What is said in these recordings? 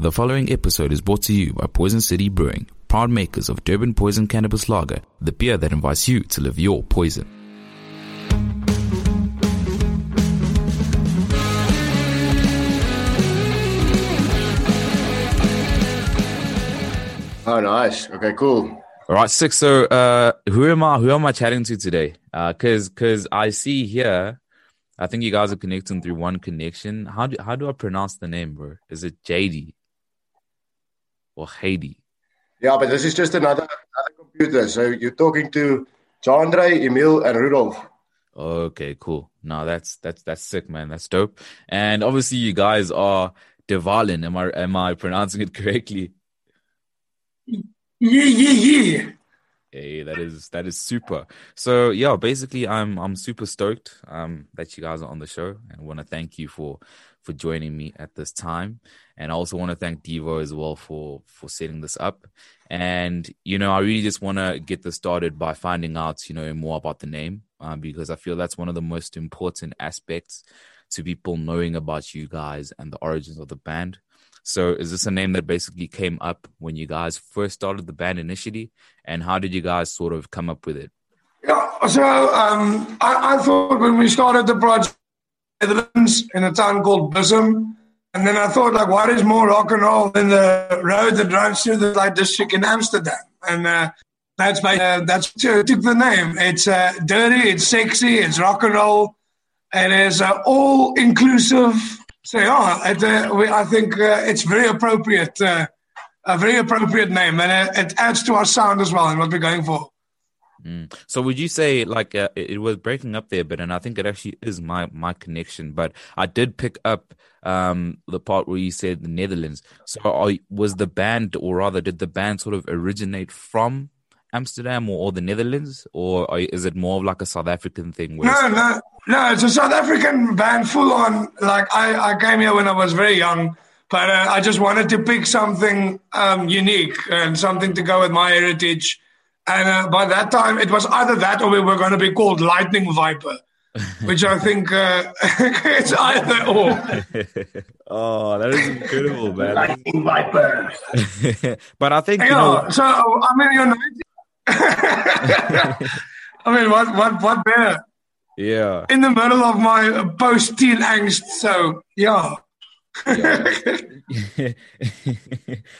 The following episode is brought to you by Poison City Brewing, proud makers of Durban Poison Cannabis Lager, the beer that invites you to live your poison. Oh, nice. Okay, cool. All right, six. So, uh, who am I? Who am I chatting to today? Uh, cause, cause I see here, I think you guys are connecting through one connection. How do how do I pronounce the name, bro? Is it JD or Haiti? Yeah, but this is just another another computer. So you're talking to Jandre, Emil, and Rudolf. Okay, cool. No, that's that's that's sick, man. That's dope. And obviously, you guys are De Wallen. Am I am I pronouncing it correctly? Yeah, yeah, yeah. Hey, that is that is super. So yeah, basically, I'm I'm super stoked um that you guys are on the show, and want to thank you for for joining me at this time, and I also want to thank Devo as well for for setting this up. And you know, I really just want to get this started by finding out you know more about the name, um, because I feel that's one of the most important aspects to people knowing about you guys and the origins of the band. So is this a name that basically came up when you guys first started the band initially? And how did you guys sort of come up with it? Yeah, so um, I, I thought when we started the project Netherlands in a town called Bussum, and then I thought like, what is more rock and roll than the road that runs through the like district in Amsterdam? And uh, that's my uh, that's took the name. It's uh, dirty, it's sexy, it's rock and roll, and it's uh, all inclusive. So yeah, it, uh, we, I think uh, it's very appropriate, a very appropriate name, and it adds to our sound as well and what we're going for. Mm. So would you say like uh, it, it was breaking up there, but and I think it actually is my my connection. But I did pick up um the part where you said the Netherlands. So are, was the band, or rather, did the band sort of originate from Amsterdam or, or the Netherlands, or are, is it more of like a South African thing? No, no, no. It's a South African band, full on. Like I, I came here when I was very young, but uh, I just wanted to pick something um, unique and something to go with my heritage. And uh, by that time, it was either that or we were going to be called Lightning Viper, which I think uh, it's either or. oh, that is incredible, man. Lightning Viper. but I think you Yeah, know, so I mean, you're 90. I mean, what, what, what better? yeah. In the middle of my post-teen angst, so yeah.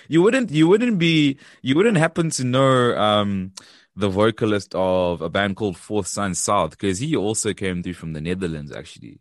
you wouldn't you wouldn't be you wouldn't happen to know um the vocalist of a band called Fourth Sun South because he also came through from the Netherlands actually.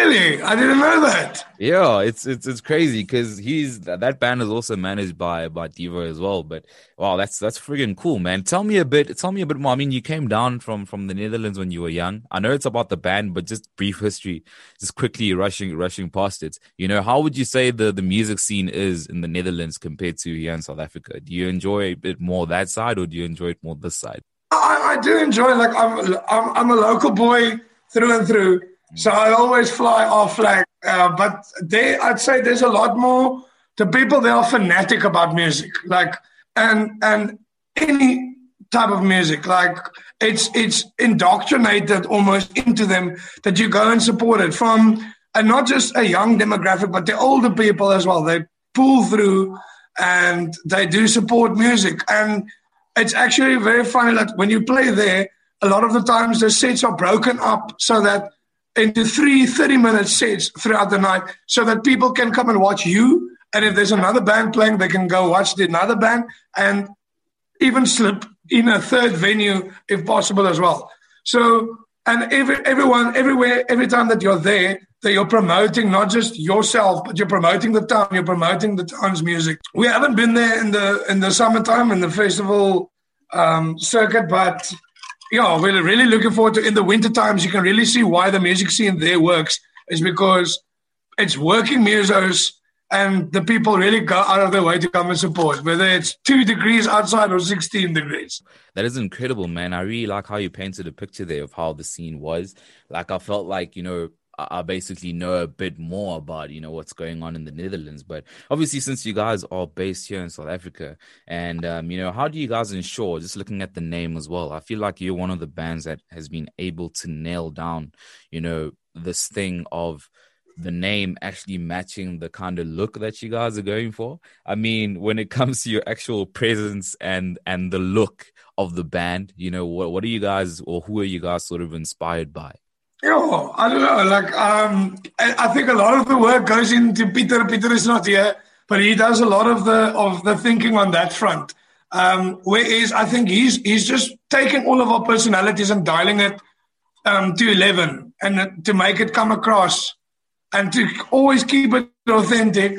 Really? I didn't know that. Yeah, it's it's it's crazy because he's that band is also managed by by Devo as well. But wow, that's that's friggin' cool, man. Tell me a bit. Tell me a bit more. I mean, you came down from from the Netherlands when you were young. I know it's about the band, but just brief history, just quickly rushing rushing past it. You know, how would you say the the music scene is in the Netherlands compared to here in South Africa? Do you enjoy it more that side, or do you enjoy it more this side? I, I do enjoy. Like I'm, I'm, I'm a local boy through and through. So I always fly off flag. Uh, but they, I'd say there's a lot more. The people they are fanatic about music, like and and any type of music. Like it's it's indoctrinated almost into them that you go and support it from, and not just a young demographic, but the older people as well. They pull through and they do support music and it's actually very funny that when you play there, a lot of the times the sets are broken up so that into three 30 minute sets throughout the night so that people can come and watch you. And if there's another band playing, they can go watch the another band and even slip in a third venue if possible as well. So, and every, everyone, everywhere, every time that you're there, that you're promoting not just yourself, but you're promoting the town, you're promoting the town's music. We haven't been there in the in the summertime in the festival um, circuit, but yeah, we're really looking forward to in the winter times. You can really see why the music scene there works is because it's working musos and the people really go out of their way to come and support, whether it's two degrees outside or 16 degrees. That is incredible, man. I really like how you painted a picture there of how the scene was. Like I felt like, you know, I basically know a bit more about, you know, what's going on in the Netherlands. But obviously since you guys are based here in South Africa and um, you know, how do you guys ensure, just looking at the name as well, I feel like you're one of the bands that has been able to nail down, you know, this thing of the name actually matching the kind of look that you guys are going for. I mean, when it comes to your actual presence and and the look of the band, you know, what what are you guys or who are you guys sort of inspired by? Yeah, I don't know. Like, um, I, I think a lot of the work goes into Peter. Peter is not here, but he does a lot of the of the thinking on that front. Um, whereas I think he's he's just taking all of our personalities and dialing it um, to eleven, and to make it come across, and to always keep it authentic,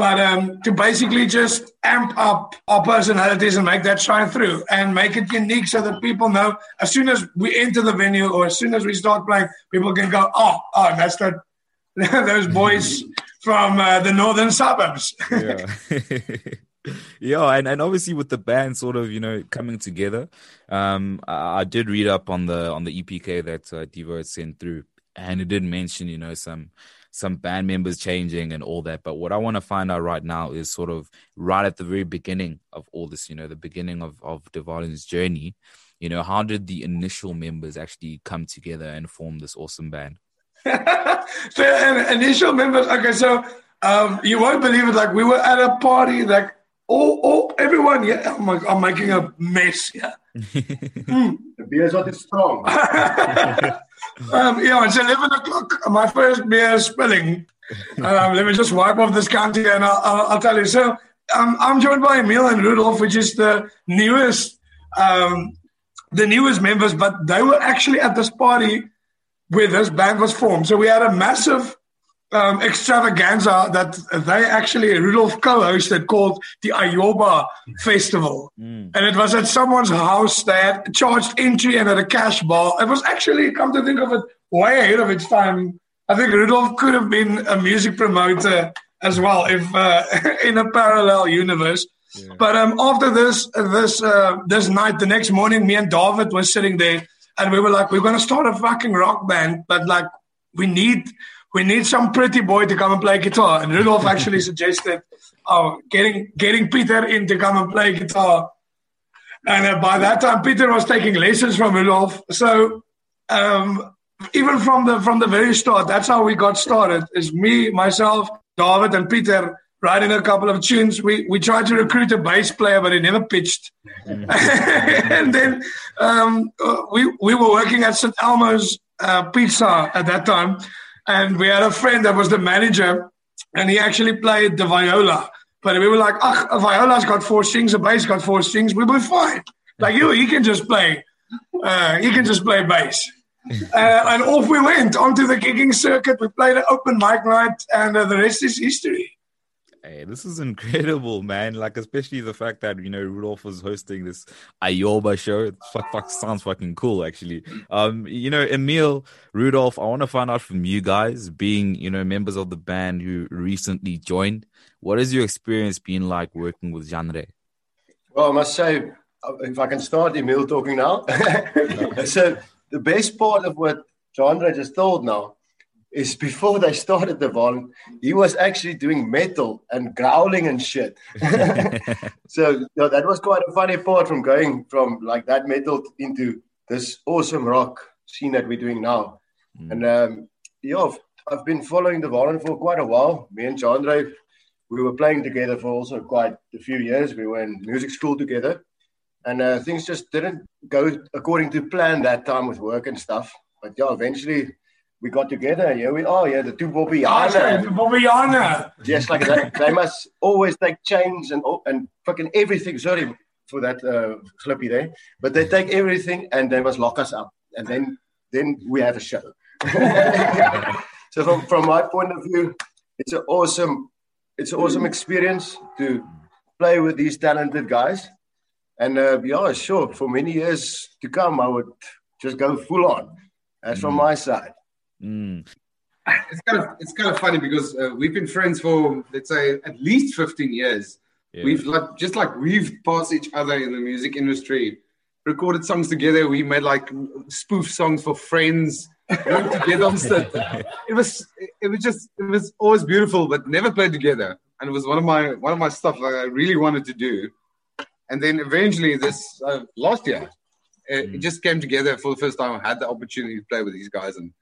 but um, to basically just amp up our personalities and make that shine through, and make it unique so that people know as soon as we enter the venue or as soon as we start playing, people can go, oh, oh, that's that those boys from uh, the northern suburbs. yeah. yeah, and, and obviously with the band sort of you know coming together, um, I, I did read up on the on the EPK that uh, Devo had sent through, and it did mention you know some some band members changing and all that. But what I want to find out right now is sort of right at the very beginning of all this, you know, the beginning of of De Wallen's journey. You know, how did the initial members actually come together and form this awesome band? so initial members. Okay, so um, you won't believe it. Like we were at a party, like all, all everyone. Yeah, I'm, like, I'm making a mess. Yeah. mm. The beer's not strong. um, yeah, it's eleven o'clock. My first beer is spilling. Um, let me just wipe off this county, and I'll, I'll, I'll tell you. So um, I'm joined by Emil and Rudolf, which is the newest, um, the newest members, but they were actually at this party where this band was formed. So we had a massive um, extravaganza that they actually Rudolf co-hosted called the Ayoba Festival, mm. and it was at someone's house. They had charged entry and at a cash bar. It was actually, come to think of it, way ahead of its time. I think Rudolf could have been a music promoter as well, if uh, in a parallel universe. Yeah. But um, after this this uh, this night, the next morning, me and David were sitting there, and we were like, "We're going to start a fucking rock band, but like, we need." We need some pretty boy to come and play guitar. And Rudolph actually suggested oh, getting getting Peter in to come and play guitar. And uh, by that time, Peter was taking lessons from Rudolph. So um, even from the from the very start, that's how we got started. Is me, myself, David, and Peter writing a couple of tunes. We we tried to recruit a bass player, but he never pitched. And then um, uh, we we were working at St Elmo's uh, Pizza at that time and we had a friend that was the manager, and he actually played the viola. But we were like, a viola's got four strings, a bass got four strings, we'll be fine. Like you, he can just play, uh, he can just play bass. Uh, and off we went onto the gigging circuit. We played an open mic night, and uh, the rest is history. Hey, this is incredible, man. Like, especially the fact that, you know, Rudolph was hosting this Ayoba show. It fuck, fuck, sounds fucking cool, actually. Um, you know, Emil, Rudolph, I want to find out from you guys, being, you know, members of the band who recently joined. What has your experience been like working with Jandre? Well, I must say, if I can start Emil talking now. so, the best part of what Jandre just told now is before they started the Von, he was actually doing metal and growling and shit. so you know, that was quite a funny part from going from like that metal into this awesome rock scene that we're doing now. Mm. And um, yeah, I've been following the Von for quite a while. Me and Jandre, we were playing together for also quite a few years. We were in music school together. And uh, things just didn't go according to plan that time with work and stuff. But yeah, eventually we got together. Yeah, we are. Yeah, the two Bobby Bobbiana. The Bobbiana. Just like that. they must always take chains and and fucking everything. Sorry for that uh, flippy there, but they take everything and they must lock us up, and then then we have a show. so from from my point of view, it's an awesome it's an awesome experience to play with these talented guys. And uh, yeah, sure, for many years to come, I would just go full on. That's from mm. my side. Mm. It's kind of it's kind of funny because uh, we've been friends for let's say at least fifteen years. Yeah. We've like just like we've passed each other in the music industry, recorded songs together. We made like spoof songs for friends. together on It was it was just it was always beautiful, but never played together. And it was one of my one of my stuff that I really wanted to do. And then eventually, this uh, last year, it, mm. it just came together for the first time. I had the opportunity to play with these guys, and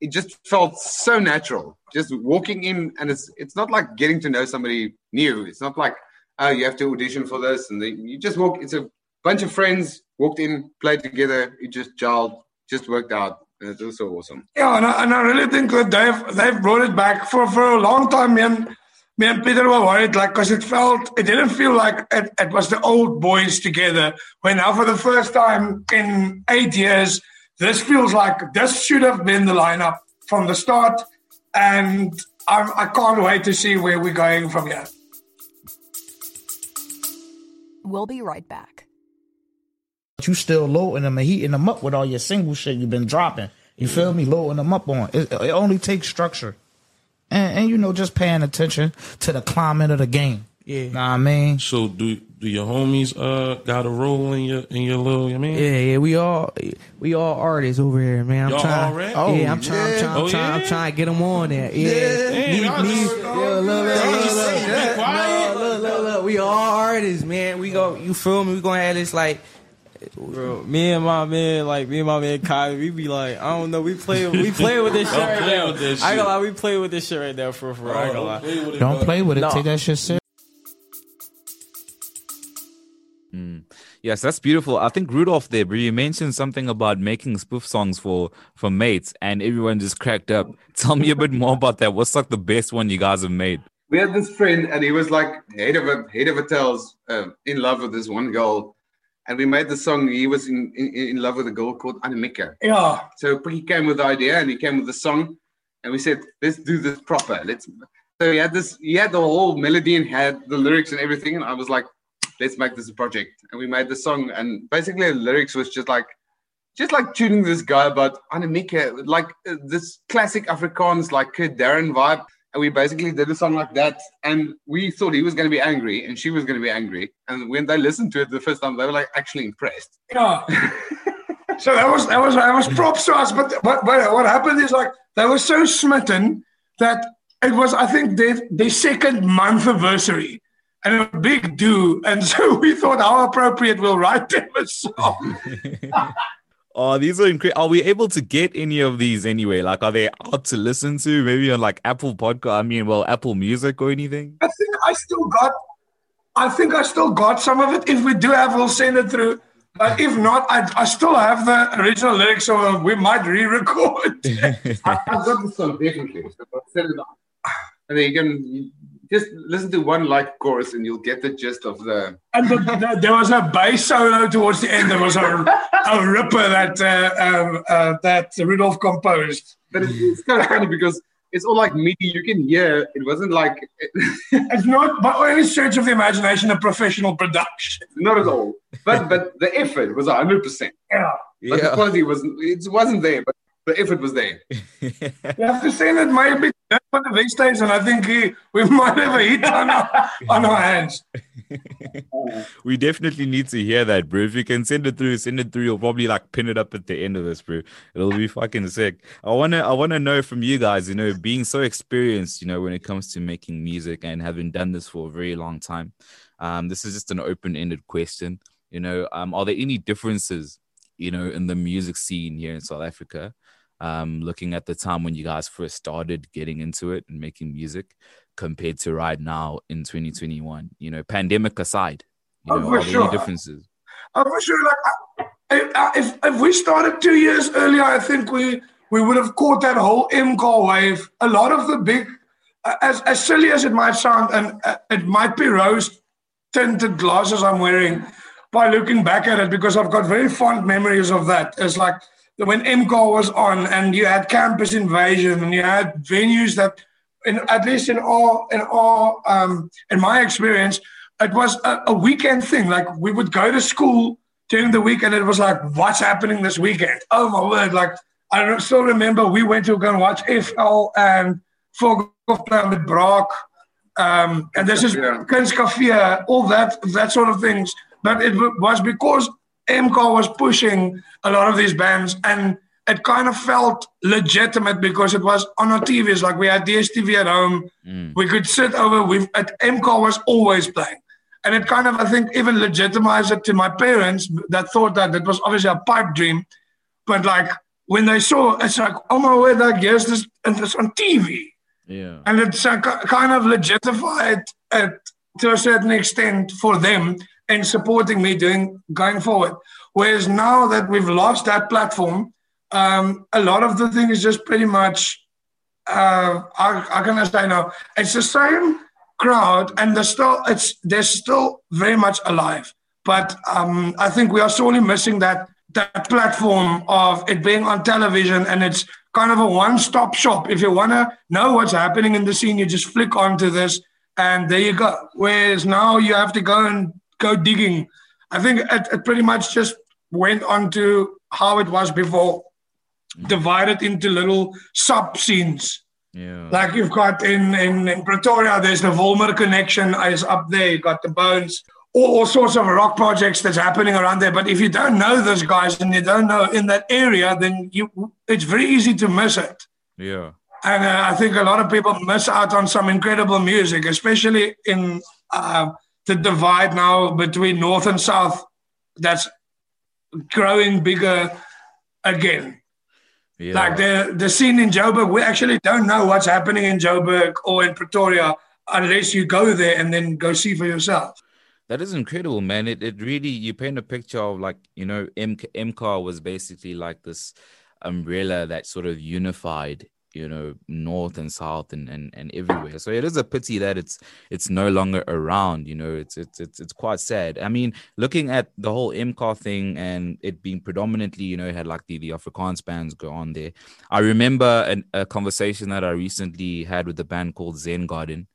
it just felt so natural. Just walking in, and it's it's not like getting to know somebody new. It's not like oh you have to audition for this, and then you just walk. It's a bunch of friends walked in, played together. It just gelled, just worked out. And it was so awesome. Yeah, and I, and I really think that they've they've brought it back for for a long time, man me and Peter were worried, like, because it felt, it didn't feel like it, it, was the old boys together. When now, for the first time in eight years, this feels like this should have been the lineup from the start. And I'm, I can't wait to see where we're going from here. We'll be right back. You still loading them and heating them up with all your single shit you've been dropping. You feel me? Loading them up on. It, it only takes structure and, and you know just paying attention to the climate of the game. Yeah, know what I mean. So do do your homies uh got a role in your in your little? You mean? Yeah, yeah. We all we all artists over here, man. I'm Y'all trying. already? Oh, yeah, I'm trying. yeah. I'm trying. I'm, Oh, trying yeah? I'm trying to get them on there. Yeah. Damn, Me- me- just- yeah, look, look, look, Y'all look, just look, sitting there look, look, look, look. We all artists, man. We go. You feel me? We gonna have this like. Bro, me and my man, like me and my man Kai, we be like, I don't know, we play, we play with this shit right now. with I ain't gonna lie, we play with this shit right now for for. I ain't gonna lie. play with it, Don't play with it. No. Take that shit serious. Yes, that's beautiful. I think Rudolph there, bro, you mentioned something about making spoof songs for for mates, and everyone just cracked up. Tell me a bit more about that. What's like the best one you guys have made? We had this friend, and he was like head of a head of hotels, uh, in love with this one girl, and we made the song. He was in in, in love with a girl called Annemieke. Yeah. So he came with the idea, and he came with the song, and we said, let's do this proper. Let's. So he had this. He had the whole melody and had the lyrics and everything, and I was like, let's make this a project. And we made the song, and basically the lyrics was just like, just like tuning this guy about Annemieke, like uh, this classic Afrikaans, like Kurt Darren vibe. And we basically did a song like that, and we thought he was going to be angry, and she was going to be angry. And when they listened to it the first time, they were like actually impressed. Yeah. so that was that was that was props to us. But but, what, what happened is like they were so smitten that it was I think their their second month anniversary. And a big do. And so we thought how appropriate we'll write them a song. Oh, these are incredible. Are we able to get any of these anyway? Like, are they out to listen to? Maybe on like Apple Podcast. I mean, well, Apple Music or anything. I think I still got I think I still got some of it. If we do have, we'll send it through. But if not, I, I still have the original lyrics, so we might re-record. I, I've got the song definitely. So I'll set it up. And then you can you just listen to one light chorus and you'll get the gist of the. And the, the, there was a bass solo towards the end. There was a, a ripper that uh, um, uh, that Rudolph composed. But it's, it's kind of funny because it's all like MIDI. You can hear it wasn't like It's not, by any stretch of the imagination, a professional production. not at all. But but the effort was hundred percent. Yeah. But the quality wasn't. It wasn't there, but the effort was there. You have to say that maybe for the next days, and I think he, we might have a hit on our, on our hands. we definitely need to hear that, bro. If you can send it through, send it through. You'll probably like pin it up at the end of this, bro. It'll be fucking sick. I wanna, I wanna know from you guys, you know, being so experienced, you know, when it comes to making music and having done this for a very long time. Um, this is just an open-ended question. You know, um, are there any differences, you know, in the music scene here in South Africa? Um, looking at the time when you guys first started getting into it and making music compared to right now in 2021, you know, pandemic aside, you Oh, know, for sure. any differences? Oh, for sure. Like, I- I- if, if we started two years earlier, I think we, we would have caught that whole MK wave. A lot of the big, as, as silly as it might sound, and uh, it might be rose tinted glasses I'm wearing by looking back at it because I've got very fond memories of that. It's like when MK was on and you had campus invasion and you had venues that, in, at least in all, in all, um, in my experience, it was a, a weekend thing. Like we would go to school during the week and it was like, what's happening this weekend? Oh my word. Like I still remember we went to go and watch FL and Vogelplan with Brock. Um, and this is Yeah. Kunstcafé, all that, that sort of things. But it w- was because MK was pushing a lot of these bands and it kind of felt legitimate because it was on our TVs. Like we had DSTV at home. Mm. We could sit over. with at MK was always playing, and it kind of I think even legitimized it to my parents that thought that it was obviously a pipe dream, but like when they saw, it's like, oh my word, like here's this and on TV, Yeah. and it's uh, kind of legitified it to a certain extent for them in supporting me doing going forward. Whereas now that we've lost that platform, um, a lot of the thing is just pretty much uh, how, how can I say now? It's the same crowd, and they're still it's they're still very much alive. But um, I think we are sorely missing that that platform of it being on television, and it's kind of a one-stop shop. If you want to know what's happening in the scene, you just flick onto this, and there you go. Whereas now you have to go and go digging. I think it, it pretty much just went on to how it was before, divided into little sub scenes. Yeah. Like you've got in, in, in Pretoria, there's the Volmer connection is up there. You've got the Bones, all, all sorts of rock projects that's happening around there. But if you don't know those guys and you don't know in that area, then you it's very easy to miss it. Yeah. And uh, I think a lot of people miss out on some incredible music, especially in uh, the divide now between North and South that's growing bigger again. Yeah. Like the the scene in Joburg, we actually don't know what's happening in Joburg or in Pretoria unless you go there and then go see for yourself. That is incredible, man. It it really you paint a picture of like you know M MK was basically like this umbrella that sort of unified you know north and south and, and and everywhere. So it is a pity that it's it's no longer around you know it's it's it's, it's quite sad. I mean looking at the whole MK thing and it being predominantly you know had like the the afrikaans bands go on there. I remember an, a conversation that i recently had with a band called zen garden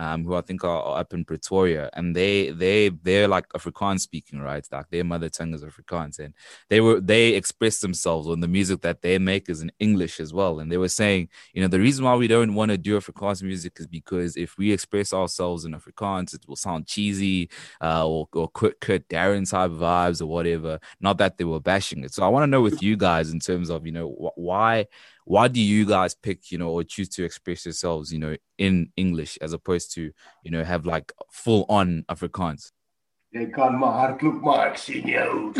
um, who I think are, are up in Pretoria, and they they they're like Afrikaans speaking, right? Like their mother tongue is Afrikaans, and they were they express themselves on the music that they make is in English as well. And they were saying, you know, the reason why we don't want to do Afrikaans music is because if we express ourselves in Afrikaans, it will sound cheesy uh, or or Kurt, Kurt Darren type vibes or whatever. Not that they were bashing it. So I want to know with you guys in terms of you know wh- why why do you guys pick you know or choose to express yourselves you know in english as opposed to you know have like full on afrikaans Jy kan maar hardloop maar ek sien jou.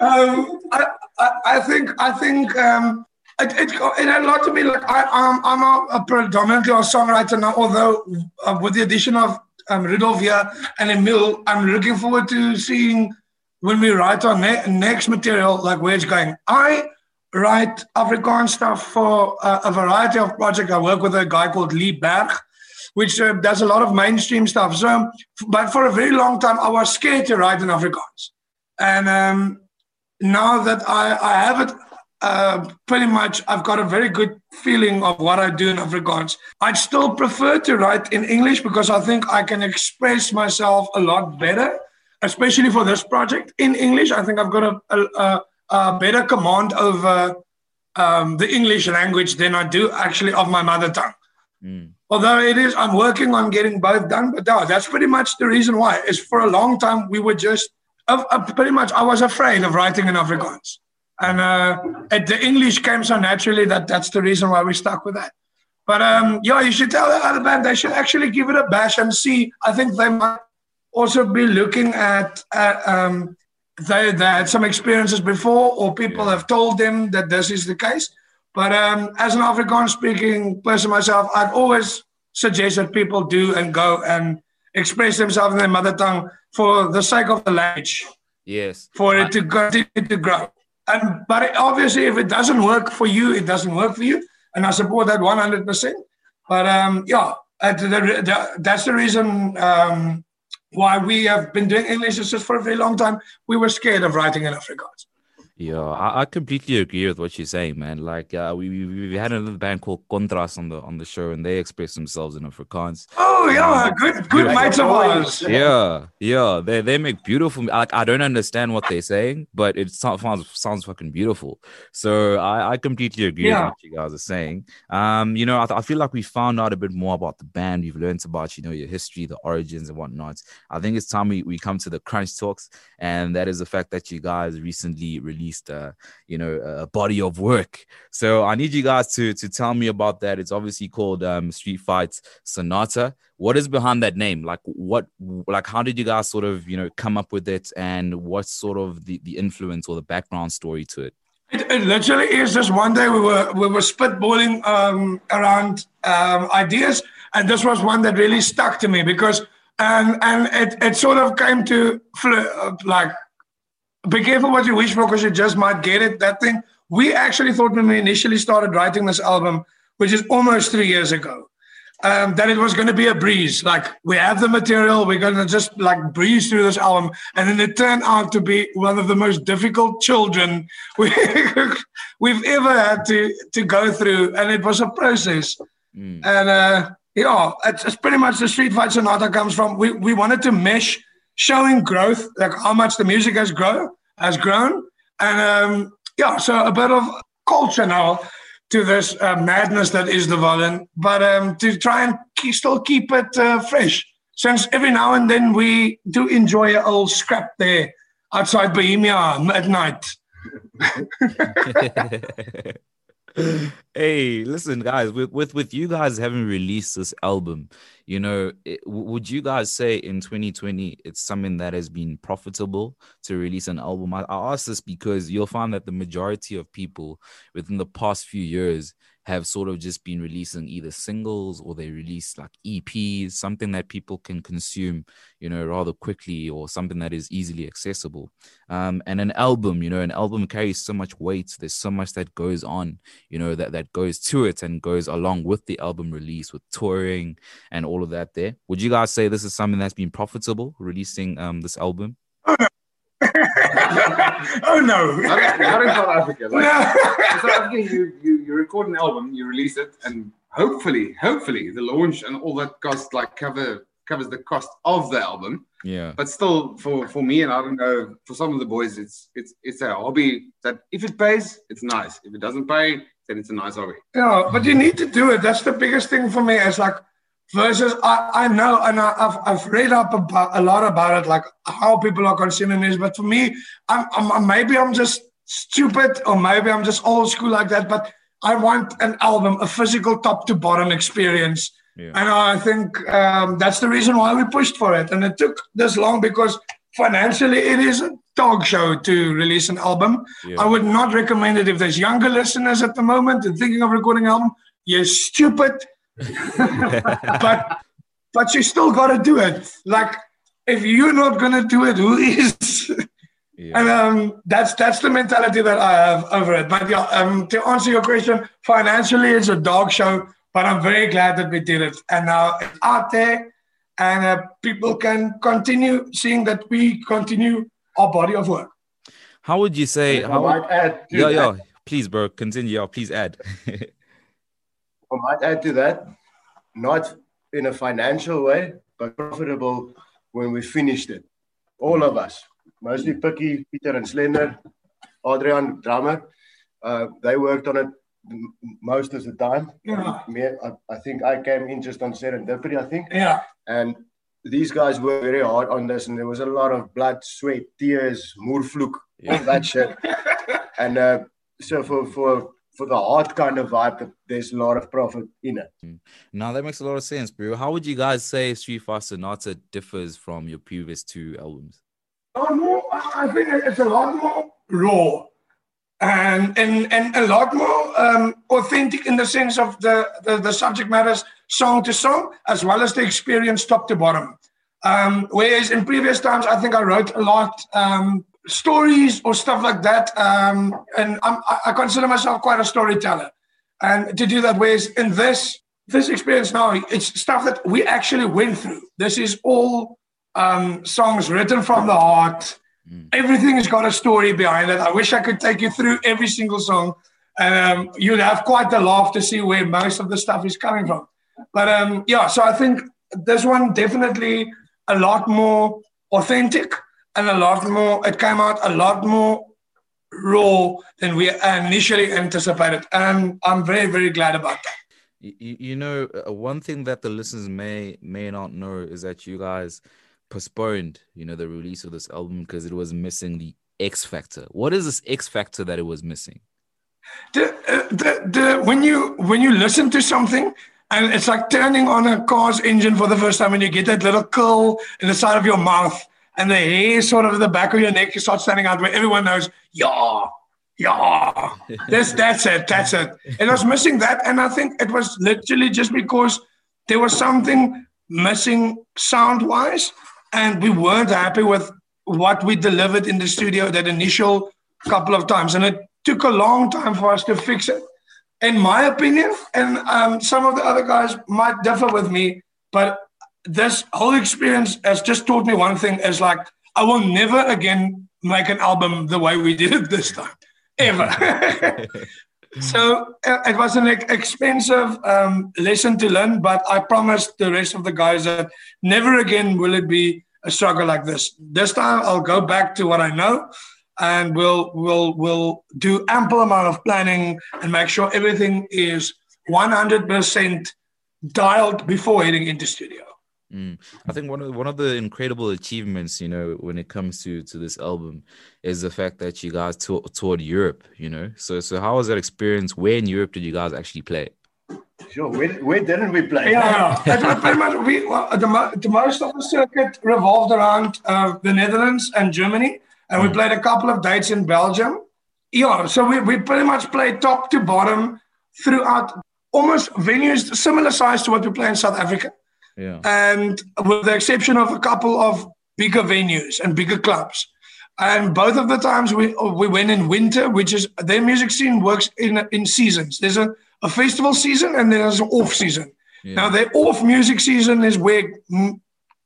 Um, I, I, I think I think um, it, it, it had a lot to me. Like I, I'm, I'm a, a predominantly a songwriter now, although uh, with the addition of um, Rudolf here and Emil, I'm looking forward to seeing when we write our ne- next material, like where it's going. I write Afrikaans stuff for uh, a variety of projects. I work with a guy called Lee Berg, which uh, does a lot of mainstream stuff. So, but for a very long time, I was scared to write in Afrikaans. And um, now that I, I have it uh, pretty much, I've got a very good feeling of what I do in Afrikaans. I'd still prefer to write in English because I think I can express myself a lot better, especially for this project in English. I think I've got a, a, a, a better command over um, the English language than I do actually of my mother tongue. Although it is, I'm working on getting both done. But no, that's pretty much the reason why. Is for a long time we were just uh, uh, pretty much I was afraid of writing in Afrikaans, and uh, the English came so naturally that that's the reason why we stuck with that. But um, yeah, you should tell the other band they should actually give it a bash and see. I think they might also be looking at, at um, they, they had some experiences before, or people have told them that this is the case. But um, as an Afrikaans speaking person myself, I'd always suggest that people do and go and express themselves in their mother tongue for the sake of the language, yes for it to continue to grow. And but obviously, if it doesn't work for you, it doesn't work for you, and I support that one hundred percent. But um, yeah, that's the reason um, why we have been doing English is just for a very long time. We were scared of writing in Afrikaans. Yeah, I, I completely agree with what you're saying, man. Like, uh, we, we we had another band called Contras on the on the show, and they express themselves in Afrikaans. Oh yeah, good good mates of ours. Yeah, yeah, they they make beautiful. Like, I don't understand what they're saying, but it sounds sounds fucking beautiful. So I, I completely agree Yeah. with what you guys are saying. Um, you know, I, I feel like we found out a bit more about the band. We've learned about you know your history, the origins, and whatnot. I think it's time we, we come to the crunch talks, and that is the fact that you guys recently released, uh, you know, a body of work. So I need you guys to to tell me about that. It's obviously called um, Street Fight Sonata. What is behind that name? Like, what, like, how did you guys sort of, you know, come up with it, and what's sort of the the influence or the background story to it? It, it literally is just one day we were we were spitballing um, around um, ideas, and this was one that really stuck to me because and and it, it sort of came to fl- like be careful what you wish for because you just might get it. That thing we actually thought when we initially started writing this album, which is almost three years ago, um, that it was going to be a breeze. Like we have the material, we're going to just like breeze through this album, and then it turned out to be one of the most difficult children we, we've ever had to to go through, and it was a process. Mm. And uh, yeah, it's, it's pretty much the Street Fight Sonata comes from. We we wanted to mesh showing growth, like how much the music has grown has grown, and um, yeah, so a bit of culture now to this uh, madness that is De Wallen, but um, to try and keep, still keep it uh, fresh. Since every now and then we do enjoy a old scrap there outside Bohemia at night. hey, listen, guys, with, with with you guys having released this album, you know, it, would you guys say in 2020 it's something that has been profitable to release an album? I, I ask this because you'll find that the majority of people within the past few years have sort of just been releasing either singles or they release like EPs, something that people can consume, you know, rather quickly or something that is easily accessible. Um, and an album, you know, an album carries so much weight. There's so much that goes on, you know, that, that goes to it and goes along with the album release with touring and all of that there. Would you guys say this is something that's been profitable, releasing um, this album? oh no! Not, not in South Africa. Like, in South Africa, you, you you record an album, you release it, and hopefully, hopefully, the launch and all that cost like cover covers the cost of the album. Yeah. But still, for for me, and I don't know, for some of the boys, it's it's it's a hobby that if it pays, it's nice. If it doesn't pay, then it's a nice hobby. Yeah, but you need to do it. That's the biggest thing for me. It's like versus I, I know and I, have I've read up about, a lot about it like how people are consuming this but for me I'm, I'm maybe I'm just stupid or maybe I'm just old school like that but I want an album a physical top to bottom experience. Yeah. and I think um, that's the reason why we pushed for it. And it took this long because financially it is a dog show to release an album. Yeah. I would not recommend it if there's younger listeners at the moment and thinking of recording an album. You're stupid but but you still got to do it. Like if you're not gonna do it, who is? Yeah. And um, that's that's the mentality that I have over it. But yeah, um, to answer your question, financially it's a dog show, but I'm very glad that we did it, and now it's out there, and uh, people can continue seeing that we continue our body of work. How would you say? I might add yeah, yeah. Please, bro, continue. Yeah, please add. I might add to that, not in a financial way, but profitable when we finished it. All of us, mostly Picky, Peter, and Slender, Adrian, drummer, uh, they worked on it most of the time. Yeah. Me, I, I, think I came in just on serendipity, I think. Yeah. And these guys worked very hard on this, and there was a lot of blood, sweat, tears, moervloek, yeah. all that shit. and uh, so for, for for the hard kind of vibe, there's a lot of profit in it. Mm. Now that makes a lot of sense, bro. How would you guys say Street Fight Sonata differs from your previous two albums? Oh, no, I think it's a lot more raw and and, and a lot more um, authentic in the sense of the, the, the subject matters song to song as well as the experience top to bottom. Um, whereas in previous times, I think I wrote a lot um, stories or stuff like that. Um, and I'm, I consider myself quite a storyteller. And to do that, whereas in this this experience now, it's stuff that we actually went through. This is all um, songs written from the heart. Mm. Everything has got a story behind it. I wish I could take you through every single song. Um, you'd have quite a laugh to see where most of the stuff is coming from. But um, yeah, so I think this one definitely a lot more authentic and a lot more, it came out a lot more raw than we initially anticipated. And I'm very, very glad about that. You, you know, uh, one thing that the listeners may may not know is that you guys postponed, you know, the release of this album because it was missing the X factor. What is this X factor that it was missing? The, uh, the, the, when you when you listen to something and it's like turning on a car's engine for the first time and you get that little curl in the side of your mouth and the hair sort of the back of your neck starts standing out where everyone knows, yeah, Yeah, that's that's it. That's it. It was missing that, and I think it was literally just because there was something missing sound wise, and we weren't happy with what we delivered in the studio that initial couple of times, and it took a long time for us to fix it. In my opinion, and um, some of the other guys might differ with me, but this whole experience has just taught me one thing: is like I will never again make an album the way we did it this time ever. so uh, it was an expensive um, lesson to learn, but I promised the rest of the guys that never again will it be a struggle like this. This time I'll go back to what I know, and we'll we'll we'll do ample amount of planning and make sure everything is 100% dialed before heading into studio. Mm. I think one of one of the incredible achievements, you know, when it comes to to this album, is the fact that you guys tour, toured Europe. You know, so so how was that experience? Where in Europe did you guys actually play? Sure. Where, where didn't we play? Yeah, it was pretty much we well, the, the most of the circuit revolved around uh, the Netherlands and Germany, and we played a couple of dates in Belgium. Yeah, so we, we pretty much played top to bottom throughout almost venues similar size to what we play in South Africa. Yeah. and with the exception of a couple of bigger venues and bigger clubs. And both of the times we we went in winter, which is their music scene works in in seasons. There's a, a festival season and there's an off season. Yeah. Now the off music season is where mm,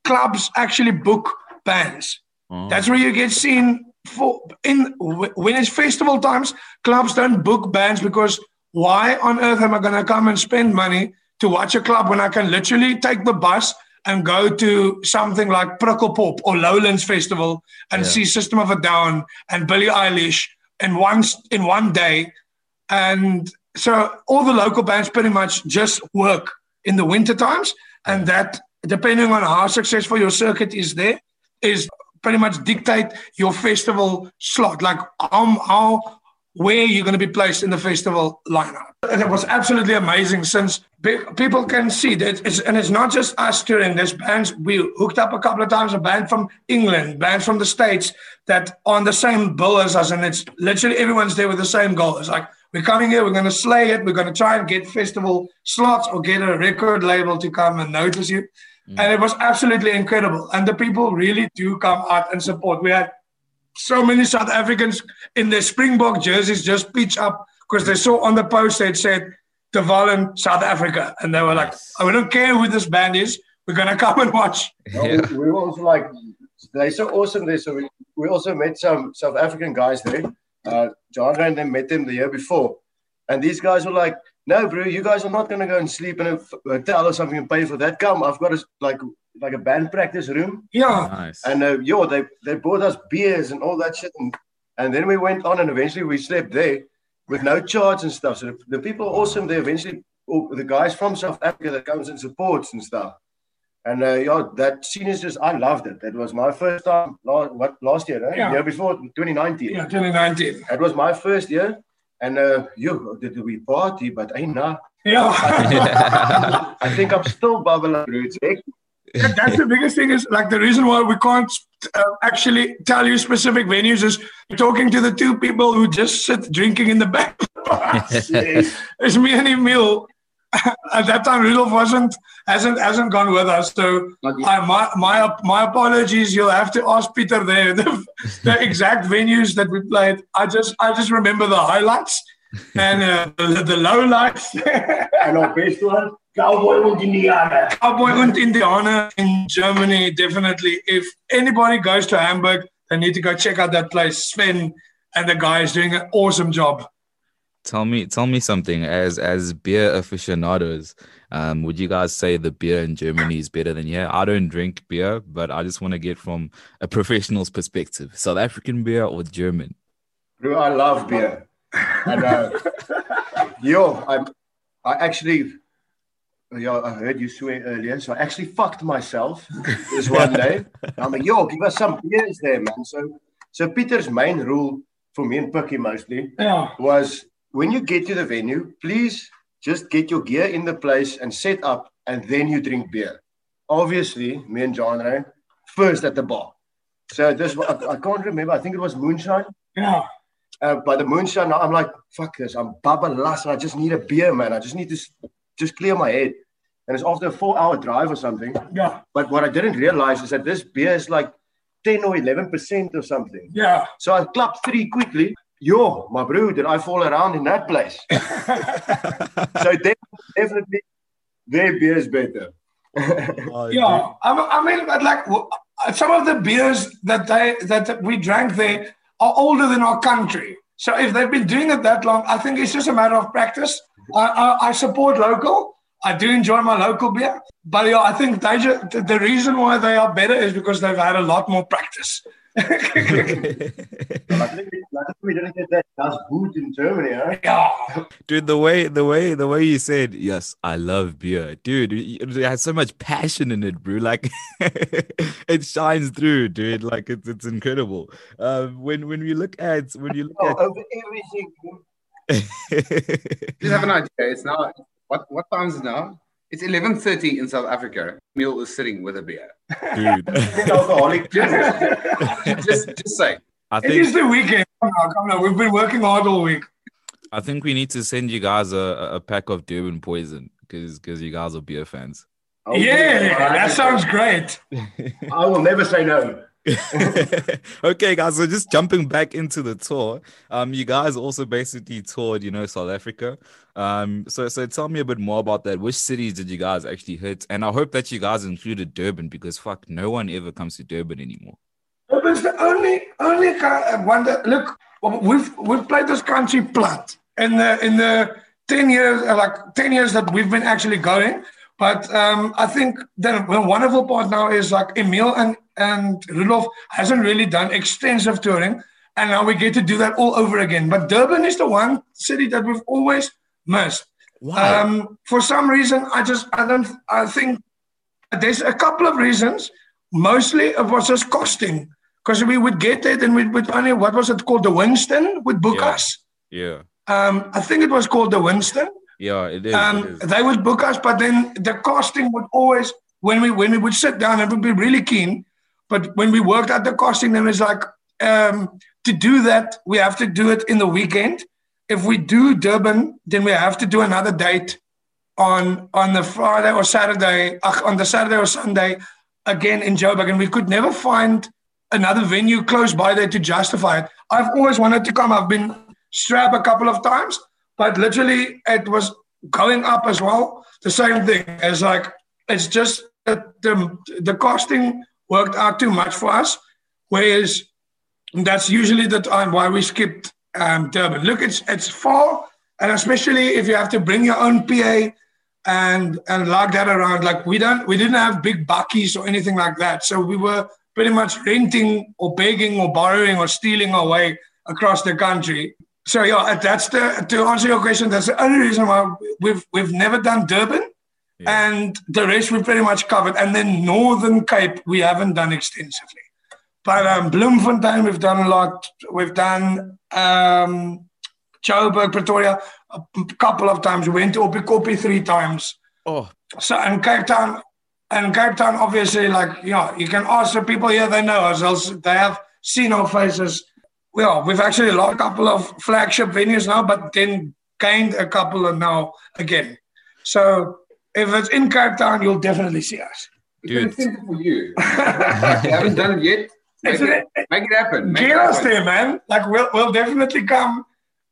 clubs actually book bands. Oh. That's where you get seen for in wh- when it's festival times. Clubs don't book bands because why on earth am I going to come and spend money to watch a club when I can literally take the bus and go to something like Pukkelpop or Lowlands Festival and Yeah. see System of a Down and Billie Eilish in one in one day, and so all the local bands pretty much just work in the winter times, and that depending on how successful your circuit is there is pretty much dictate your festival slot, like how, how where you're going to be placed in the festival lineup. And it was absolutely amazing since pe- people can see that it's, and it's not just us touring. There's bands, we hooked up a couple of times, a band from England, bands from the States that are on the same bill as us. And it's literally everyone's there with the same goal. It's like, we're coming here, we're going to slay it, we're going to try and get festival slots or get a record label to come and notice you. Mm. And it was absolutely incredible. And the people really do come out and support. We had so many South Africans in their Springbok jerseys just pitch up because they saw on the poster it said De Wallen, South Africa. And they were like, oh, we don't care who this band is. We're going to come and watch. No, we, we were also like, they're so awesome there. So we, we also met some South African guys there. Uh, John and them met them the year before. And these guys were like, no, bro, you guys are not going to go and sleep in a hotel or something and pay for that. Come, I've got a, like like a band practice room. Yeah. Nice. And uh, yo, they, they bought us beers and all that shit. And, and then we went on and eventually we slept there with no charge and stuff. So the, the people are awesome They Eventually, the guys from South Africa that comes and supports and stuff. And uh, yeah, that scene is just, I loved it. It was my first time, last, what, last year, eh? Yeah. year before, 2019. Yeah, 2019. It was my first year. And uh, yo, did we party? But I know. Yeah. I think I'm still bubbling through it. And that's the biggest thing is like the reason why we can't uh, actually tell you specific venues is talking to the two people who just sit drinking in the back. It's me and Emil. At that time, Rudolf wasn't hasn't hasn't gone with us. So I, my my my apologies. You'll have to ask Peter there the, the exact venues that we played. I just I just remember the highlights and uh, the, the low lights. and our best one, Cowboy und Indianer. Cowboy und Indianer in Germany, definitely. If anybody goes to Hamburg, they need to go check out that place. Sven and the guys doing an awesome job. Tell me, tell me something. As as beer aficionados, um, would you guys say the beer in Germany is better than here? I don't drink beer, but I just want to get from a professional's perspective: South African beer or German? Bro, I love beer. And uh, yo, I, I actually, yo, I heard you swear earlier, so I actually fucked myself this one day. I'm like, yo, give us some beers there, man. So, so Peter's main rule for me and Pucky mostly Yeah. was when you get to the venue, please just get your gear in the place and set up, and then you drink beer. Obviously, me and Jandre first at the bar. So this, I, I can't remember. I think it was moonshine. Yeah. Uh, by the moonshine. I'm like, fuck this. I'm Baba Las. I just need a beer, man. I just need to just clear my head. And it's after a four hour drive or something. Yeah. But what I didn't realize is that this beer is like 10 or 11% or something. Yeah. So I clapped three quickly. Yo, my bro, did I fall around in that place? so definitely their beer is better. Yeah, I, mean- I mean, but like some of the beers that they that we drank there are older than our country. So if they've been doing it that long, I think it's just a matter of practice. I, I, I support local. I do enjoy my local beer, but yeah, I think they just, the, the reason why they are better is because they've had a lot more practice. Luckily, luckily we didn't get that Das Boot in Germany, huh? Yeah, Dude, the way the way the way you said yes, I love beer, dude. It it has so much passion in it, bro. Like it shines through, dude. Like it's it's incredible. Um, when when we look at when you look Oh, at over everything. Just have an idea. It's now what what time is it now? It's eleven thirty in South Africa. Neil is sitting with a beer. dude, Alcoholic. just just say. I think is the weekend. Come on, come on. We've been working hard all week. I think we need to send you guys a, a pack of Durban Poison because because you guys are beer fans. Yeah, that sounds great. I will never say no. okay, guys. So just jumping back into the tour, um, you guys also basically toured, you know, South Africa. Um, so so tell me a bit more about that. Which cities did you guys actually hit? And I hope that you guys included Durban because fuck, no one ever comes to Durban anymore. Durban's the only only one that look. We've we've played this country plat in the in the ten years uh, like ten years that we've been actually going. But um, I think the, wonderful part now is like Emil and and Rudolf hasn't really done extensive touring, and now we get to do that all over again. But Durban is the one city that we've always missed. Wow. Um, for some reason, I just I don't I think there's a couple of reasons. Mostly it was just costing because we would get it and we would only what was it called the Winston would book Yeah. us. yeah, Um, I think it was called the Winston. Yeah, it is. Um, it is. they would book us, but then the costing would always when we when we would sit down, it would be really keen. But when we worked out the costing, then it's like um, to do that, we have to do it in the weekend. If we do Durban, then we have to do another date on on the Friday or Saturday, ach, on the Saturday or Sunday, again in Joburg, and we could never find another venue close by there to justify it. I've always wanted to come. I've been strap a couple of times, but literally it was going up as well. The same thing as like it's just that the the costing worked out too much for us, whereas that's usually the time why we skipped um, Durban. Look, it's it's far, and especially if you have to bring your own PA and and lug that around. Like we don't we didn't have big buckies or anything like that, so we were pretty much renting or begging or borrowing or stealing our way across the country. So yeah, that's the to answer your question. That's the only reason why we've we've never done Durban, and the rest we've pretty much covered. And then Northern Cape we haven't done extensively. But um, Bloemfontein we've done a lot. We've done um, Joburg, Pretoria a couple of times. We went to Oppikoppi three times. Oh, So and Cape Town, and Cape Town, obviously, like yeah, you can ask the people here. They know us. They have seen our faces. Well, we've actually lost a couple of flagship venues now, but then gained a couple of now again. So if it's in Cape Town, you'll definitely see us. It's been simple for you. you haven't done it yet. Make it, make it happen. Make it Get us there, man. Like we'll we'll definitely come.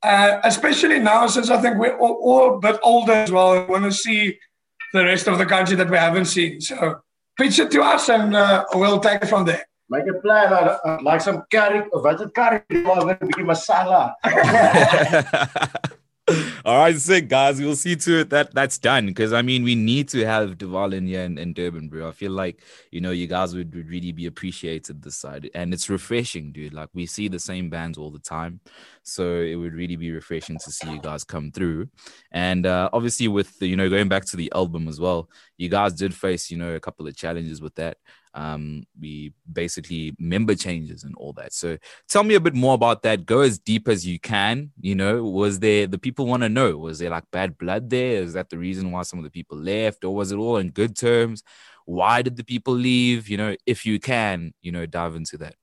Uh, especially now, since I think we're all, all a bit older as well, and want to see the rest of the country that we haven't seen. So pitch it to us, and uh, we'll take it from there. Make a plan. I'd, I'd like some curry. Wat het curry? Maar een beetje masala. All right, sick guys. We'll see to it that that's done. Because I mean, we need to have De Wallen in here in, in Durban, bro. I feel like you know you guys would, would really be appreciated this side, and it's refreshing, dude. Like we see the same bands all the time, so it would really be refreshing to see you guys come through. And uh, obviously, with the, you know going back to the album as well, you guys did face you know a couple of challenges with that. Um, we basically member changes and all that. So tell me a bit more about that. Go as deep as you can. You know, was there the people want to know? Was there like bad blood there? Is that the reason why some of the people left, or was it all in good terms? Why did the people leave? You know, if you can, you know, dive into that.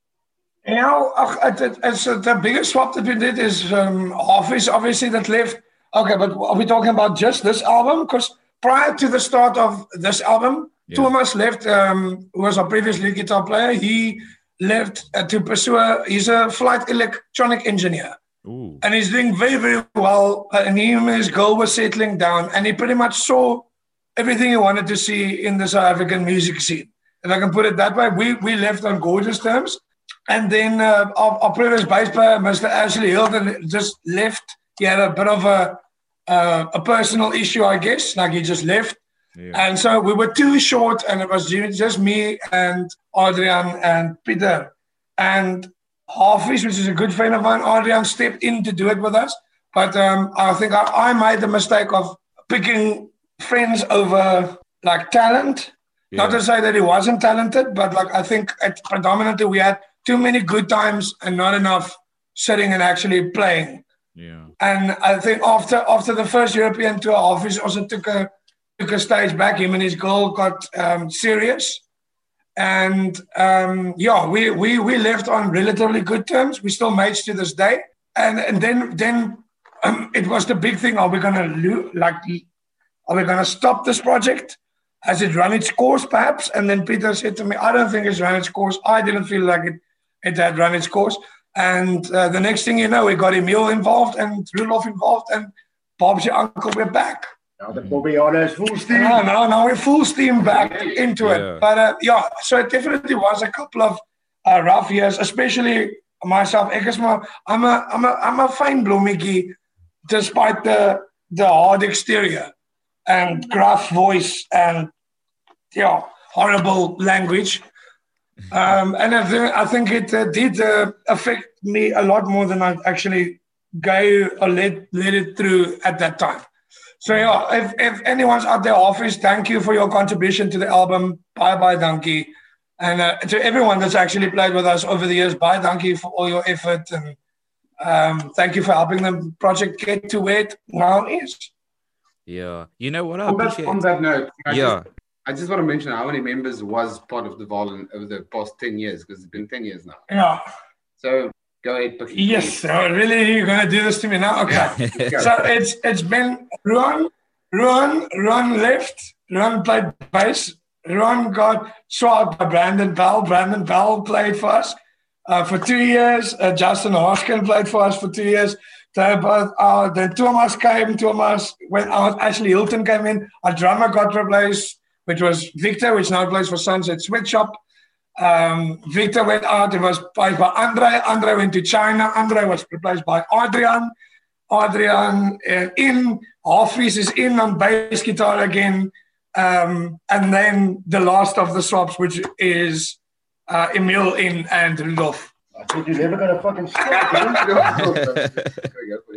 Ag, it, it, it's uh, the biggest swap that we did is um, Office, obviously, that left. Okay, but are we talking about just this album? Because prior to the start of this album, Yeah. Thomas left, um, was our previous lead guitar player. He left uh, to pursue, a, he's a flight electronic engineer. Ooh. and he's doing very, very well. Uh, And him and his girl were settling down, and he pretty much saw everything he wanted to see in the South African music scene. If I can put it that way, we we left on gorgeous terms. And then uh, our, our previous bass player, Mr. Ashley Hilton, just left. He had a bit of a uh, a personal issue, I guess. Like he just left. Yeah. And so we were too short, and it was just me and Adrian and Peter. And Hafiz, which is a good friend of mine, Adrian stepped in to do it with us. But um, I think I, I made the mistake of picking friends over like talent. Not to say that he wasn't talented, but like I think it, predominantly we had too many good times and not enough sitting and actually playing. Yeah. And I think after after the first European tour, Office also took a took a stage back. Him and his girl got um, serious, and um, yeah, we, we we left on relatively good terms. We still mates to this day. And and then then um, it was the big thing: Are we gonna lo- like? Are we gonna stop this project? Has it run its course, perhaps? And then Peter said to me, "I don't think it's run its course. I didn't feel like it it had run its course." And uh, the next thing you know, we got Emil involved and Rudolph involved, and Bob's your uncle. We're back. Now the Bobbiana is full steam. No, no, no, we're full steam back into Yeah. it. But uh, yeah, so it definitely was a couple of uh, rough years, especially myself. Ek is I'm a, I'm a, I'm a fine blommetjie, despite the the hard exterior and gruff voice and yeah, horrible language. Um, and I think, I think it uh, did uh, affect me a lot more than I actually gave or let, let it through at that time. So yeah, if, if anyone's at their office, thank you for your contribution to the album. Bye bye, Donkey. And uh, to everyone that's actually played with us over the years, bye, Donkey, for all your effort. And um, thank you for helping the project get to where it now is. Yeah. You know what I On that, appreciate? on that note, I Yeah. just, I just want to mention how many members was part of the De Wallen over the past 10 years, because it's been 10 years now. Yeah. So go ahead, Paki. Yes. So really, you're gonna do this to me now? Okay. so it's it's been Ruan, Ruan, Ruan left. Ruan played bass. Ruan got swapped by Brandon Bell. Brandon Bell played for us uh, for two years. Uh, Justin Hoskin played for us for two years. They both uh, then Thomas came. Thomas when out. Ashley Hilton came in. Our drummer got replaced, which was Victor, which now plays for Sunset Sweatshop. Um, Victor went out. It was played by Andre. Andre went to China. Andre was replaced by Adrian. Adrian uh, in. Hafiz is in on bass guitar again. Um, and then the last of the swaps, which is uh, Emil in and Rudolf. I thought you're never gonna fucking stop.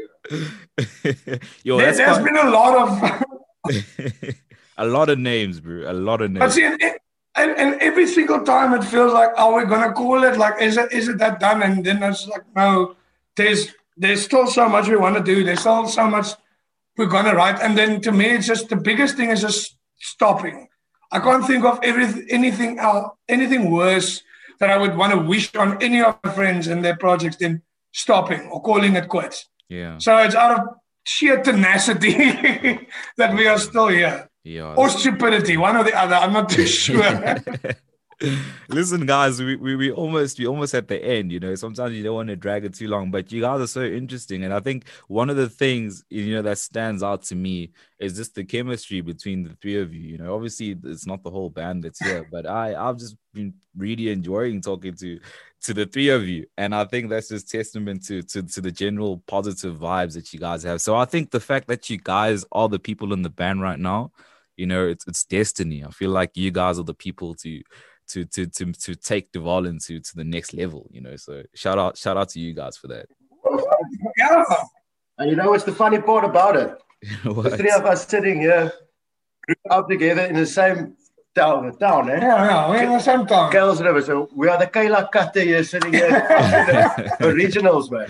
Yo, there, has quite- been a lot of a lot of names, bro. A lot of But names. see, and, and, and every single time it feels like, are we gonna call it? Like, is it is it that done? And then it's like, no, there's there's still so much we want to do. There's still so much we're gonna write. And then to me, it's just the biggest thing is just stopping. I can't think of every, anything else, anything worse that I would want to wish on any of my friends and their projects than stopping or calling it quits. Yeah. So it's out of sheer tenacity that we are still here. Yeah. Or stupidity, one or the other. I'm not too sure. Listen, guys, we, we we almost we almost at the end. You know, sometimes you don't want to drag it too long, but you guys are so interesting, and I think one of the things you know that stands out to me is just the chemistry between the three of you. You know, obviously it's not the whole band that's here, but I I've just been really enjoying talking to to the three of you, and I think that's just testament to to to the general positive vibes that you guys have. So I think the fact that you guys are the people in the band right now, you know, it's it's destiny. I feel like you guys are the people to to to to to take De Wallen into to the next level, you know. So shout out shout out to you guys for that. yeah. And you know what's the funny part about it? The three of us sitting here grew up together in the same town, the town, eh? Yeah, yeah, we're in the same town. Kuils River. So we are the Kaila Kate here sitting here. the originals, man.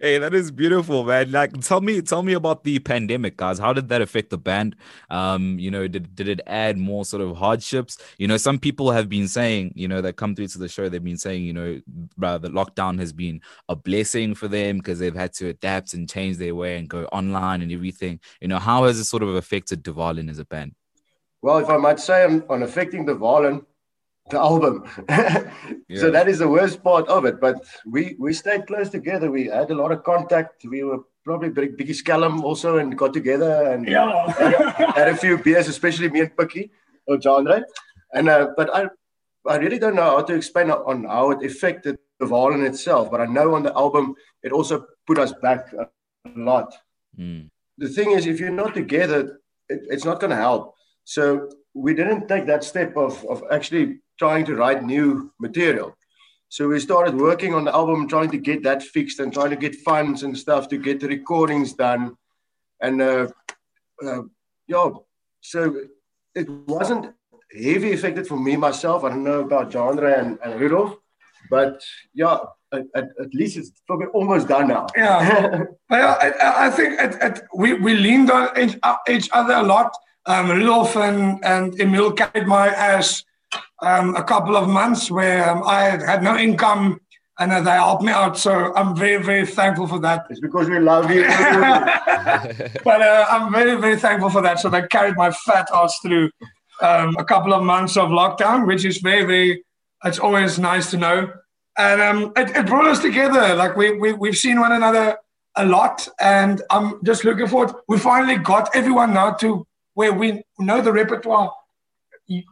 hey, that is beautiful, man. Like, tell me, tell me about the pandemic, guys. How did that affect the band? Um, you know, did did it add more sort of hardships? You know, some people have been saying, you know, that come through to the show, they've been saying, you know, rather the lockdown has been a blessing for them because they've had to adapt and change their way and go online and everything. You know, how has it sort of affected De Wallen as a band? Well, if I might say, on, on affecting the De Wallen, the album. Yeah. So that is the worst part of it. But we we stayed close together. We had a lot of contact. We were probably big Biggie Scallum also and got together and Yeah. had a few beers, especially me and Picky or Jandre. And uh, but I I really don't know how to explain on how it affected the De Wallen itself. But I know on the album it also put us back a lot. Mm. The thing is, if you're not together, it, it's not going to help. So we didn't take that step of of actually trying to write new material. So we started working on the album, trying to get that fixed and trying to get funds and stuff to get the recordings done. And uh, uh, yeah, so it wasn't heavy affected for me myself. I don't know about Jandre and, and Rudolph, but yeah, at, at, at least it's probably almost done now. Yeah. Well, I, I- think it, it, we, we leaned on each, each other a lot. Um, Rudolf and, and Emil carried my ass um, a couple of months where um, I had, no income and uh, they helped me out. So I'm very, very thankful for that. It's because we love you. but uh, I'm very, very thankful for that. So they carried my fat ass through um, a couple of months of lockdown, which is very, very, it's always nice to know. And um, it, it brought us together. Like we, we, we've seen one another a lot. And I'm just looking forward. We finally got everyone now to where we know the repertoire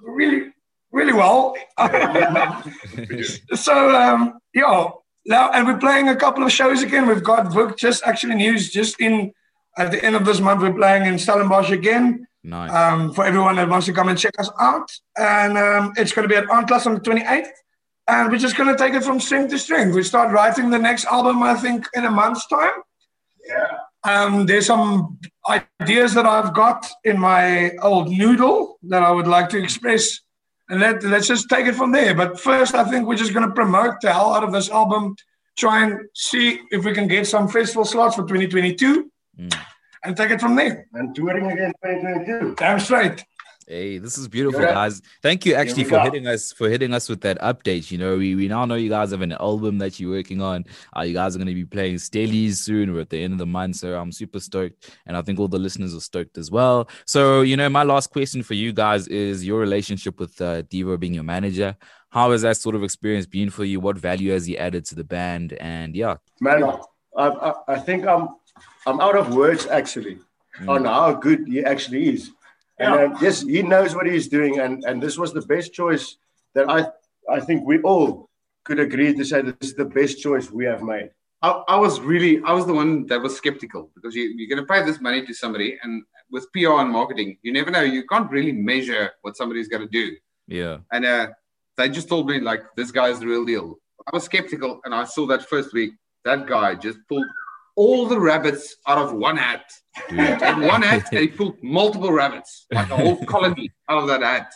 really, really well. so, um, yeah. Now, and we're playing a couple of shows again. We've got booked just actually news just in at the end of this month. We're playing in Stellenbosch again Nice. um, for everyone that wants to come and check us out. And um, it's going to be at Aandklas on the 28th. And we're just going to take it from string to string. We start writing the next album, I think, in a month's time. Yeah. Um, there's some ideas that I've got in my old noodle that I would like to express. And let, let's just take it from there. But first, I think we're just going to promote the hell out of this album, try and see if we can get some festival slots for 2022 Mm. and take it from there. and touring again 2022. Damn straight. Hey, this is beautiful, Yeah. guys. Thank you actually for go. hitting us for hitting us with that update. You know, we, we now know you guys have an album that you're working on. Uh, you guys are going to be playing Stellies soon. We're at the end of the month, so I'm super stoked, and I think all the listeners are stoked as well. So, you know, my last question for you guys is your relationship with uh, Devo being your manager. How has that sort of experience been for you? What value has he added to the band? And yeah, Man, I, I, I think I'm I'm out of words actually on how good he actually is. And uh, yes, he knows what he's doing, and and this was the best choice that I I think we all could agree to say this is the best choice we have made. I, I was really, I was the one that was skeptical because you, you're going to pay this money to somebody, and with PR and marketing, you never know. You can't really measure what somebody's going to do. yeah, And uh, they just told me like, this guy's the real deal. I was skeptical, and I saw that first week. That guy just pulled all the rabbits out of one hat. And one hat, they he pulled multiple rabbits, like a whole colony out of that hat.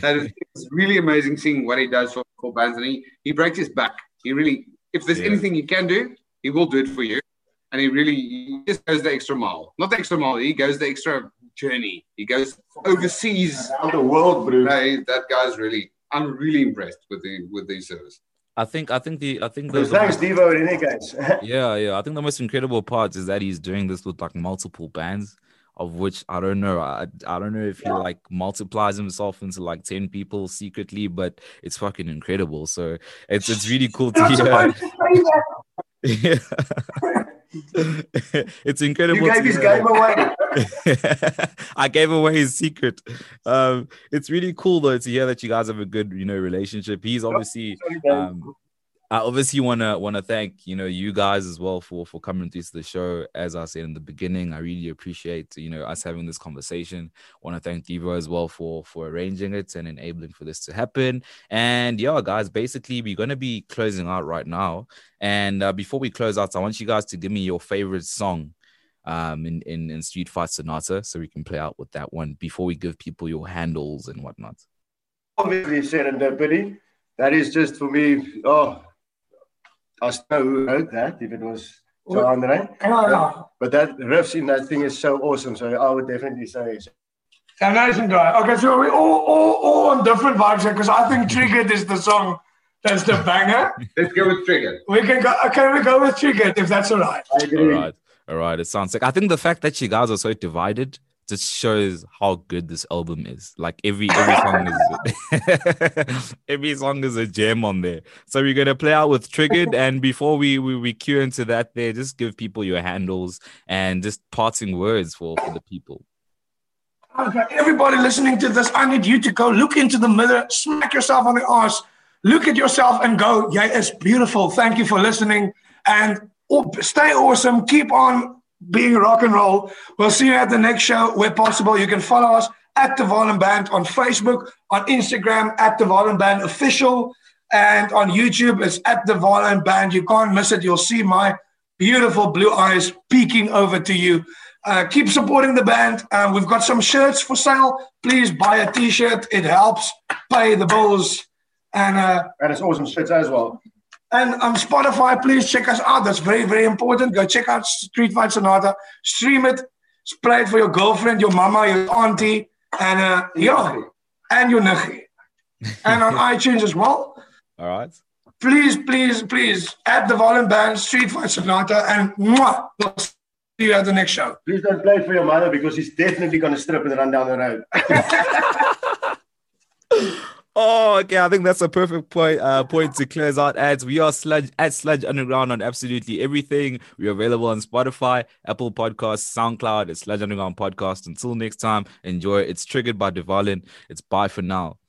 That is it's really amazing seeing what he does for, for bands, and he, he breaks his back. He really, if there's Yeah. anything he can do, he will do it for you. And he really he just goes the extra mile. Not the extra mile, he goes the extra journey. He goes overseas. Around the world, bro. No, that guy's really, I'm really impressed with the with the service. I think I think the I think the, thanks, Devo, in any case. Yeah, yeah. I think the most incredible part is that he's doing this with like multiple bands, of which I don't know. I, I don't know if he like multiplies himself into like 10 people secretly, but it's fucking incredible. So it's it's really cool to hear. Yeah. it's incredible. you gave his game away. I gave away his secret. Um, it's really cool though to hear that you guys have a good, you know, relationship. He's obviously um, I obviously wanna wanna thank you know you guys as well for for coming through to the show. As I said in the beginning, I really appreciate you know us having this conversation. Want to thank Devo as well for for arranging it and enabling for this to happen. And yeah, guys, basically we're gonna be closing out right now. And uh, before we close out, I want you guys to give me your favorite song um in, in in Street Fight Sonata, so we can play out with that one before we give people your handles and whatnot. Obviously, serendipity. That is just for me. Oh, I don't know who wrote that. If it was Jandre, Yeah, but that riffs in that thing is so awesome. So I would definitely say it's Amazing guy. Okay, so we all all, all on different vibes here because I think Triggered is the song that's the banger. Let's go with Trigger. We can go. Okay, we go with Triggered if that's all right. I All agree. right, all right. It sounds like I think the fact that you guys are so divided just shows how good this album is. Like every every song is every song is a gem on there. So we're gonna play out with Triggered, and before we we, we cue into that, there, just give people your handles and just parting words for for the people. Okay, everybody listening to this, I need you to go look into the mirror, smack yourself on the ass, look at yourself, and go, "Yeah, it's beautiful." Thank you for listening, and stay awesome. Keep on being rock and roll. We'll see you at the next show where possible. You can follow us at the De Wallen Band on Facebook, on Instagram at the De Wallen Band official, and on YouTube it's at the De Wallen Band. You can't miss it. You'll see my beautiful blue eyes peeking over to you. Uh, keep supporting the band. Uh, we've got some shirts for sale. Please buy a T-shirt. It helps pay the bills. And uh, And it's awesome shit as well. And on Spotify, please check us out. That's very very important. Go check out Street Fight Sonata. Stream it. Play it for your girlfriend, your mama, your auntie, and uh, yeah, and your nuggie. and on iTunes as well. All right. Please, please, please add the De Wallen band Street Fight Sonata, and mwah, we'll see you at the next show. Please don't play it for your mother because she's definitely going to strip and run down the road. Oh, okay. I think that's a perfect point. Uh, point to close out ads. We are Sludge at Sludge Underground on absolutely everything. We're available on Spotify, Apple Podcasts, SoundCloud. It's Sludge Underground Podcast. Until next time, enjoy. It's triggered by De Wallen. It's bye for now.